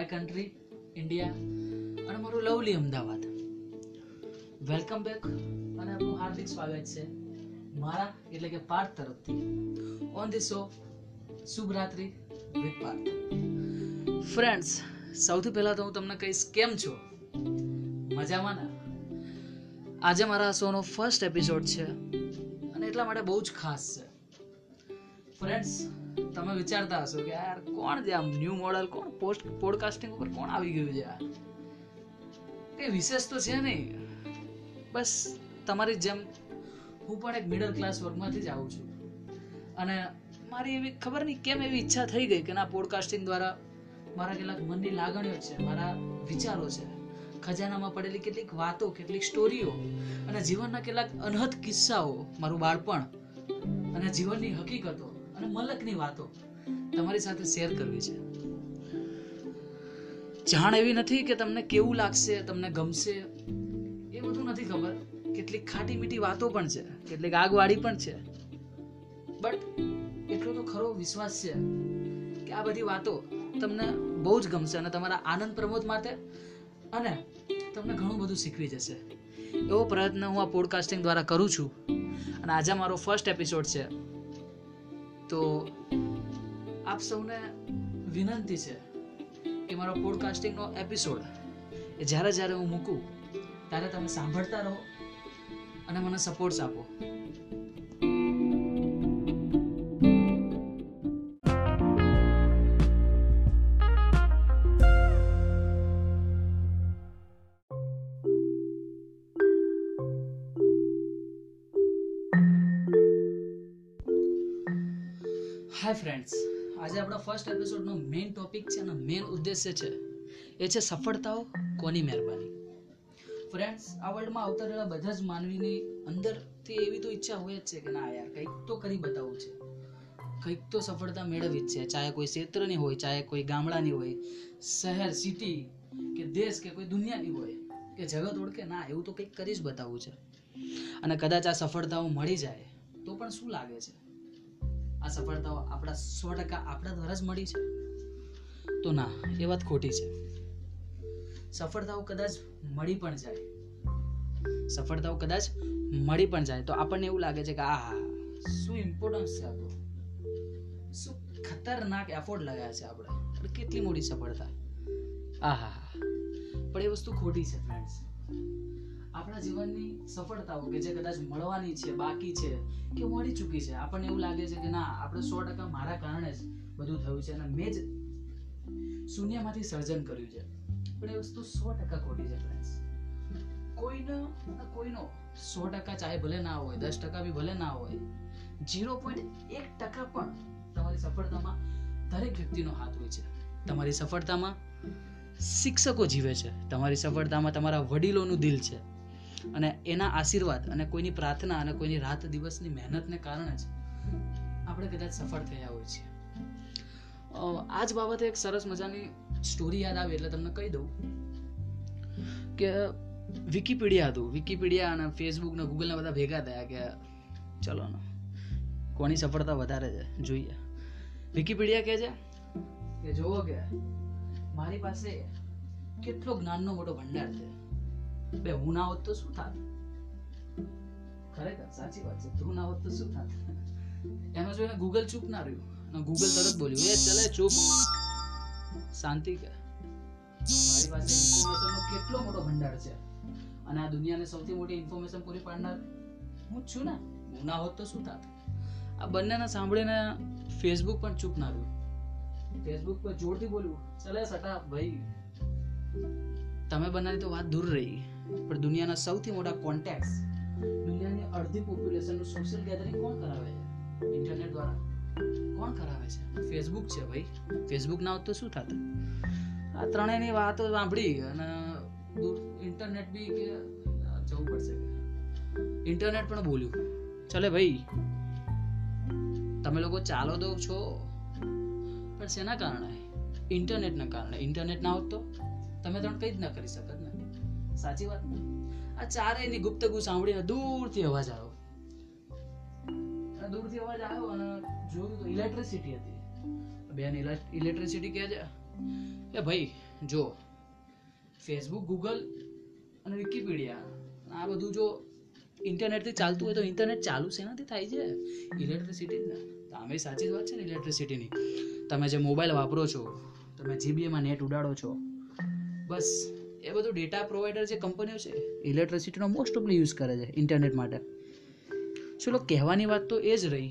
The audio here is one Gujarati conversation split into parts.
માય કન્ટ્રી ઇન્ડિયા અને મારું લવલી અમદાવાદ. વેલકમ બેક અને આપનું હાર્દિક સ્વાગત છે મારા, એટલે કે પાર્થ તરફથી. ઓન ધી શો શુભ રાત્રિ વિથ પાર્થ. ફ્રેન્ડ્સ સૌથી પહેલા તો હું તમને કહીશ, કેમ છો? મજામાં ને? આજે મારા શોનો ફર્સ્ટ એપિસોડ છે અને એટલા માટે બહુ જ ખાસ છે. ફ્રેન્ડ્સ તમે વિચારતા હશો કે યાર કોણ છે આમ ન્યૂ મોડલ કોણ પોસ્ટ પોડકાસ્ટિંગ ઉપર કોણ આવી ગયું છે આ? કઈ વિશેષ તો છે નહીં. બસ તમારી જેમ હું પણ એક મિડલ ક્લાસ વર્ગમાંથી જ આવું છું. અને મારી એવી ખબર નહીં કેમ એવી ઈચ્છા થઈ ગઈ કે ના પોડકાસ્ટિંગ દ્વારા મારા કેટલાક મનની લાગણીઓ છે, મારા વિચારો છે, ખજાનામાં પડેલી કેટલીક વાતો, કેટલીક સ્ટોરીઓ અને જીવનના કેટલાક અનહદ કિસ્સાઓ, મારું બાળપણ અને જીવનની હકીકતો અને મલકની વાતો તમારી સાથે શેર કરવી છે. જાણ એવી નથી કે તમને કેવું લાગશે, તમને ગમશે? એ બધું નથી ખબર. કેટલીક ખાટી મીઠી વાતો પણ છે, કેટલીક આગવાળી પણ છે. બટ એટલો તો ખરો વિશ્વાસ છે કે આ બધી વાતો તમને બહુ જ ગમશે અને તમારા આનંદ પ્રમોદ માટે અને તમને ઘણું બધું શીખવી જશે. એવો પ્રયત્ન હું આ પોડકાસ્ટિંગ દ્વારા કરું છું. અને આજે મારો ફર્સ્ટ એપિસોડ છે. તો આપ સૌને વિનંતી છે કે મારો પોડકાસ્ટિંગનો એપિસોડ એ જ્યારે જ્યારે હું મૂકું, ત્યારે તમે સાંભળતા રહો અને મને સપોર્ટ્સ આપો. હાય ફ્રેન્ડ્સ આજે આપણો ફર્સ્ટ એપિસોડનો મેઇન ટોપિક છે અને મેઇન ઉદ્દેશ્ય છે, એ છે સફળતાઓ કોની મહેરબાની? ફ્રેન્ડ્સ આ વર્લ્ડમાં આવતા રહેલા બધા જ માનવીની અંદરથી એવી તો ઈચ્છા હોય જ છે કે ના યાર, કંઈક તો કરી બતાવવું છે. કંઈક તો સફળતા મેળવવી જ છે, ચાહે કોઈ ક્ષેત્રની હોય, ચાહે કોઈ ગામડાની હોય, શહેર સિટી કે દેશ, કે કોઈ દુનિયાની હોય, કે જગત ઓળખે, ના, એવું તો કંઈક કરી જ બતાવવું છે. અને કદાચ આ સફળતાઓ મળી જાય, તો પણ શું લાગે છે? આ સફળતાઓ આપણા સો ટકા આપણા દ્વારા જ મળી છે. તો ના, એ વાત ખોટી છે. સફળતાઓ કદાચ મળી પણ જાય. સફળતાઓ કદાચ મળી પણ જાય. તો આપણને એવું લાગે છે કે આ શું ઇમ્પોર્ટન્સ છે આપણું? શું ખતરનાક એફોર્ટ લગાવ્યા છે આપણે? કેટલી મોટી સફળતા. આ હા હા પણ એ વસ્તુ ખોટી છે ફ્રેન્ડ્સ આપણા જીવનની સફળતાઓ કે જે કદાચ મળવાની છે, બાકી છે, કે મળી ચૂકી છે. આપણને એવું લાગે છે કે ના, આપણે સો ટકા મારા કારણે જ બધું થયું છે અને મેં જ શૂન્યમાંથી સર્જન કર્યું છે. પણ એ વસ્તુ સો ટકા ખોટી છે ફ્રેન્ડ્સ કોઈનો કોઈનો સો ટકા ચાહે ભલે ના હોય, દસ ટકા બી ભલે ના હોય, ઝીરો પોઈન્ટ એક ટકા પણ તમારી સફળતામાં દરેક વ્યક્તિનો હાથ હોય છે. તમારી સફળતામાં શિક્ષકો જીવે છે. તમારી સફળતામાં તમારા વડીલોનું દિલ છે. અને એના આશીર્વાદ અને કોઈની પ્રાર્થના અને કોઈની રાત દિવસની મહેનતને કારણે જ આપણે કદાચ સફળ થયા હોય છે આ જ બાબતે એક સરસ મજાની સ્ટોરી યાદ આવી એટલે તમને કહી દઉં કે વિકીપીડિયા હતું. વિકીપીડિયા અને ફેસબુક ને ગૂગલ ને બધા ભેગા થયા કે ચલો કોની સફળતા વધારે છે? જોઈએ. વિકીપીડિયા કહે છે કે જોવો કે મારી પાસે કેટલો જ્ઞાનનો મોટો ભંડાર છે. બે હું તો શું થાત? ખરેખર, સાચી વાત છે. તું તો શું થાત? એનો જોઈને ગૂગલ ચૂપ ના રહ્યું ગૂગલ તરત બોલ્યું, એ ચલે ચૂપ. શાંતિ કે? મારી પાસે ઇન્ફોર્મેશનનો કેટલો મોટો ભંડાર છે. અને આ દુનિયાને સૌથી મોટી ઇન્ફોર્મેશન પૂરી પાડનાર હું જ છું ને? હું ના હોત તો શું થાત? આ બંનેને સાંભળીને ફેસબુક પણ ચૂપ ના રહ્યું. ફેસબુક પર જોરથી બોલ્યું, ચલે સટા, ભાઈ, તમે બનાવી તો વાત દૂર રહી. પણ દુનિયાના સૌથી મોટા કોન્ટેક્ટ દુનિયાની અડધી પોપ્યુલેશનનું સોશિયલ ગેધરિંગ કોણ કરાવે છે? ઇન્ટરનેટ દ્વારા. કોણ કરાવે છે? ફેસબુક છે ભાઈ. ફેસબુક ના તો શું થાત? આ ત્રણેયની વાતો સાંભળી અને ઇન્ટરનેટ બી કે જવું પડશે. ઇન્ટરનેટ પણ બોલ્યું. ચલે ભાઈ, તમે લોકો ચાલો દો છો. પણ શેના કારણે? ઇન્ટરનેટના કારણે. ઇન્ટરનેટ ના હોત તો તમે ત્રણ કંઈ જ ના કરી શકત. સાચી વાત ને? આ ચારેયની ગુપ્તગુ સાંભળીને દૂરથી અવાજ આવ્યો. દૂરથી અવાજ આવ્યો અને જોયું તો ઇલેક્ટ્રિસિટી હતી. બેન ઇલેક્ટ્રિસિટી કહે છે? એ ભાઈ, જો ફેસબુક ગૂગલ અને વિકીપીડિયા આ બધું જો ઇન્ટરનેટથી ચાલતું હોય તો ઇન્ટરનેટ ચાલુ શેનાથી થાય છે? ઇલેક્ટ્રિસિટી ને. તમે સાચી વાત છે ને ઇલેક્ટ્રિસિટીની તમે જે મોબાઈલ વાપરો છો, તમે જીબીએમાં નેટ ઉડાડો છો, બસ. એ બધું ડેટા પ્રોવાઈડર જે કંપનીઓ છે ઇલેક્ટ્રિસિટીનો મોસ્ટ ઓફલી યુઝ કરે છે ઇન્ટરનેટ માટે. ચલો કહેવાની વાત તો એ જ રહી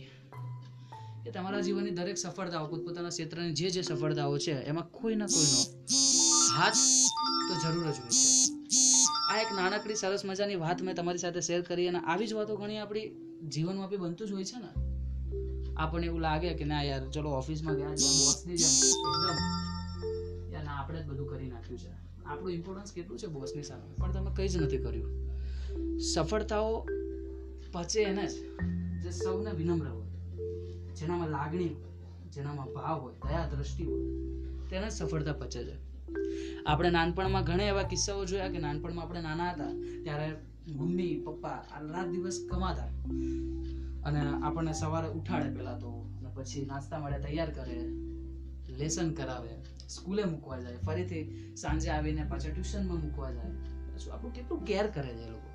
કે તમારા જીવનની દરેક સફળતાઓ, પોતપોતાના ક્ષેત્રની જે જે સફળતાઓ છે, એમાં કોઈ ના કોઈનો હાથ તો જરૂર જ હોય છે. આ એક નાનકડી સરસ મજાની વાત મેં તમારી સાથે શેર કરી અને આવી જ વાતો ઘણી આપણી જીવનમાં બી બનતું જ હોય છે ને. આપણને એવું લાગે કે ના યાર, ચલો ઓફિસમાં ગયા છે બોસની જેમ, એકદમ બધું કરી નાખ્યું છે. આપણું ઇમ્પોર્ટન્સ કેટલું છે બોસની સામે? પણ તમે કંઈ જ નથી કર્યું. સફળતાઓ પચે એને જ, જે સૌને વિનમ્ર હોય, જેનામાં લાગણી હોય, જેનામાં ભાવ હોય દયા દ્રષ્ટિ હોય, તેને સફળતા પચે છે. આપણે નાનપણમાં ઘણા એવા કિસ્સાઓ જોયા કે નાનપણમાં આપણે નાના હતા, ત્યારે મમ્મી, પપ્પા રાત દિવસ કમાતા. અને આપણને સવારે ઉઠાડે પહેલા તો પછી નાસ્તા માટે તૈયાર કરે, લેસન કરાવે સ્કૂલે મૂકવા જાય, ફરીથી સાંજે આવીને પાછા ટ્યુશનમાં મૂકવા જાય. શું આપણું કેટલું કેર કરે છે એ લોકો.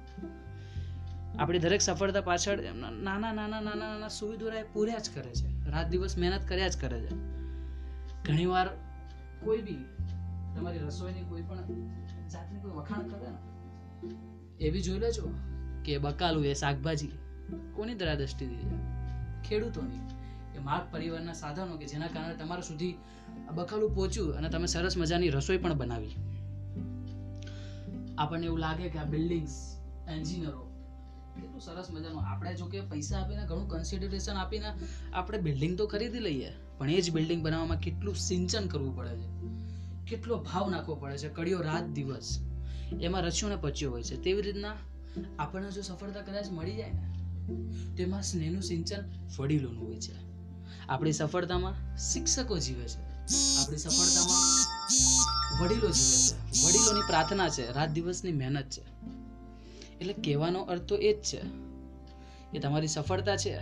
આપણી દરેક સફળતા પાછળ નાના નાના નાના નાના સુવિધા એ પૂર્યા જ કરે છે. રાત દિવસ મહેનત કર્યા જ કરે છે. ઘણીવાર કોઈ બી તમારી રસોઈની કોઈ પણ જાતની કોઈ વખાણ કરે ને એવી જોઈ લેજો કે બકાલું એ શાકભાજી, કોની દરા દ્રષ્ટિથી ખેડૂતોની. એ માર્ગ પરિવારના સાધનો કે જેના કારણે તમારા સુધી બકાલું પહોંચ્યું અને તમે સરસ મજાની રસોઈ પણ બનાવી. આપણને એવું લાગે કે આ બિલ્ડિંગ્સ, એન્જિનિયરો, કેટલું સરસ મજાનું. આપણે જો કે પૈસા આપીને ઘણું કન્સિડરેશન આપીને આપણે બિલ્ડિંગ તો ખરીદી લઈએ, પણ એ જ બિલ્ડિંગ બનાવવામાં કેટલું સિંચન કરવું પડે છે. કેટલો ભાવ નાખવો પડે છે. કડિયો રાત દિવસ. એમાં રચ્યો ને પચ્યો હોય છે. તેવી રીતના આપણને જો સફળતા કદાચ મળી જાય ને, તેમાં સ્નેહનું સિંચન વડીલોનું હોય છે. આપણી સફળતામાં શિક્ષકો જીવે છે. આપણી સફળતામાં વડીલો જીવે છે. વડીલોની પ્રાર્થના છે, રાત દિવસની મહેનત છે. એટલે કહેવાનો અર્થ તો એ જ છે કે તમારી સફળતા છે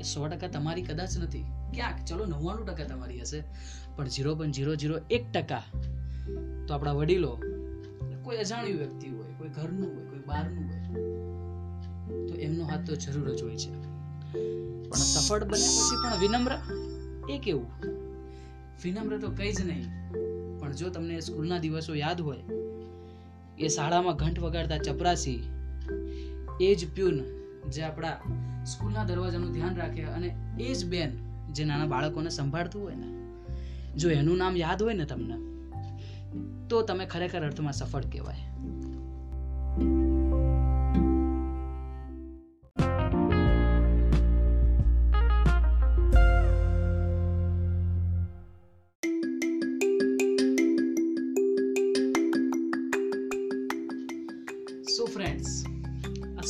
એ સો ટકા તમારી કદાચ નથી. ક્યાંક? ચલો નવ્વાણું ટકા તમારી હશે. પણ ઝીરો પોઈન્ટ ઝીરો ઝીરો એક ટકા તો આપણા વડીલો કોઈ અજાણ્યું વ્યક્તિ હોય, કોઈ ઘરનું હોય, કોઈ બહારનું હોય, તો એમનો હાથ તો જરૂર જ હોય છે. પણ સફળ બન્યા પછી પણ વિનમ્ર, એ કેવું? વિનમ્ર તો કઈ જ નહીં, પણ જો તમને સ્કૂલના દિવસો યાદ હોય, એ શાળામાં ઘંટ વગાડતા ચપરાસી, એ જ પ્યુન જે આપણા સ્કૂલના દરવાજાનું ધ્યાન રાખે અને એ જ બેન જે નાના બાળકોને સંભાળતું હોય ને, જો એનું નામ યાદ હોય ને તમને, તો તમે ખરેખર અર્થમાં સફળ કહેવાય.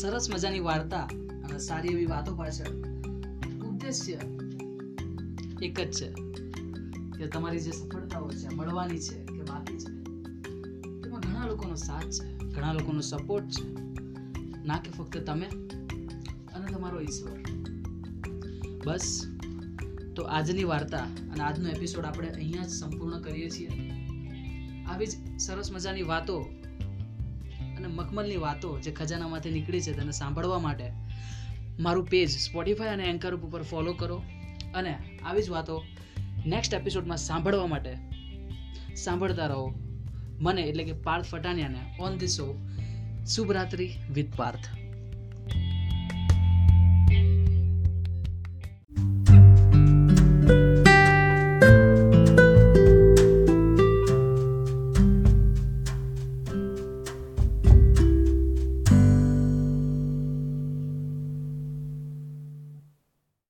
સરસ મજાની વાર્તા અને સારી એવી વાતો પાછળ ઉદ્દેશ્ય એક જ છે કે તમારી જે સફળતાઓ છે, મળવાની છે, કે બાકી છે, તેમાં ઘણા લોકોનો સાથ છે, ઘણા લોકોનો સપોર્ટ છે. ના કે ફક્ત તમે અને તમારો ઈશ્વર. બસ. તો આજની વાર્તા અને આજનો એપિસોડ આપણે અહીંયા જ સંપૂર્ણ કરીએ છીએ. આવી જ સરસ મજાની વાતો અને મખમલની વાતો જે ખજાનામાંથી નીકળી છે તેને સાંભળવા માટે મારું પેજ સ્પોટીફાય અને એન્કર ઉપર ફોલો કરો અને આવી જ વાતો નેક્સ્ટ એપિસોડમાં સાંભળવા માટે સાંભળતા રહો. મને એટલે કે Parth ફટાનિયાને on the show Shubhratri with Parth.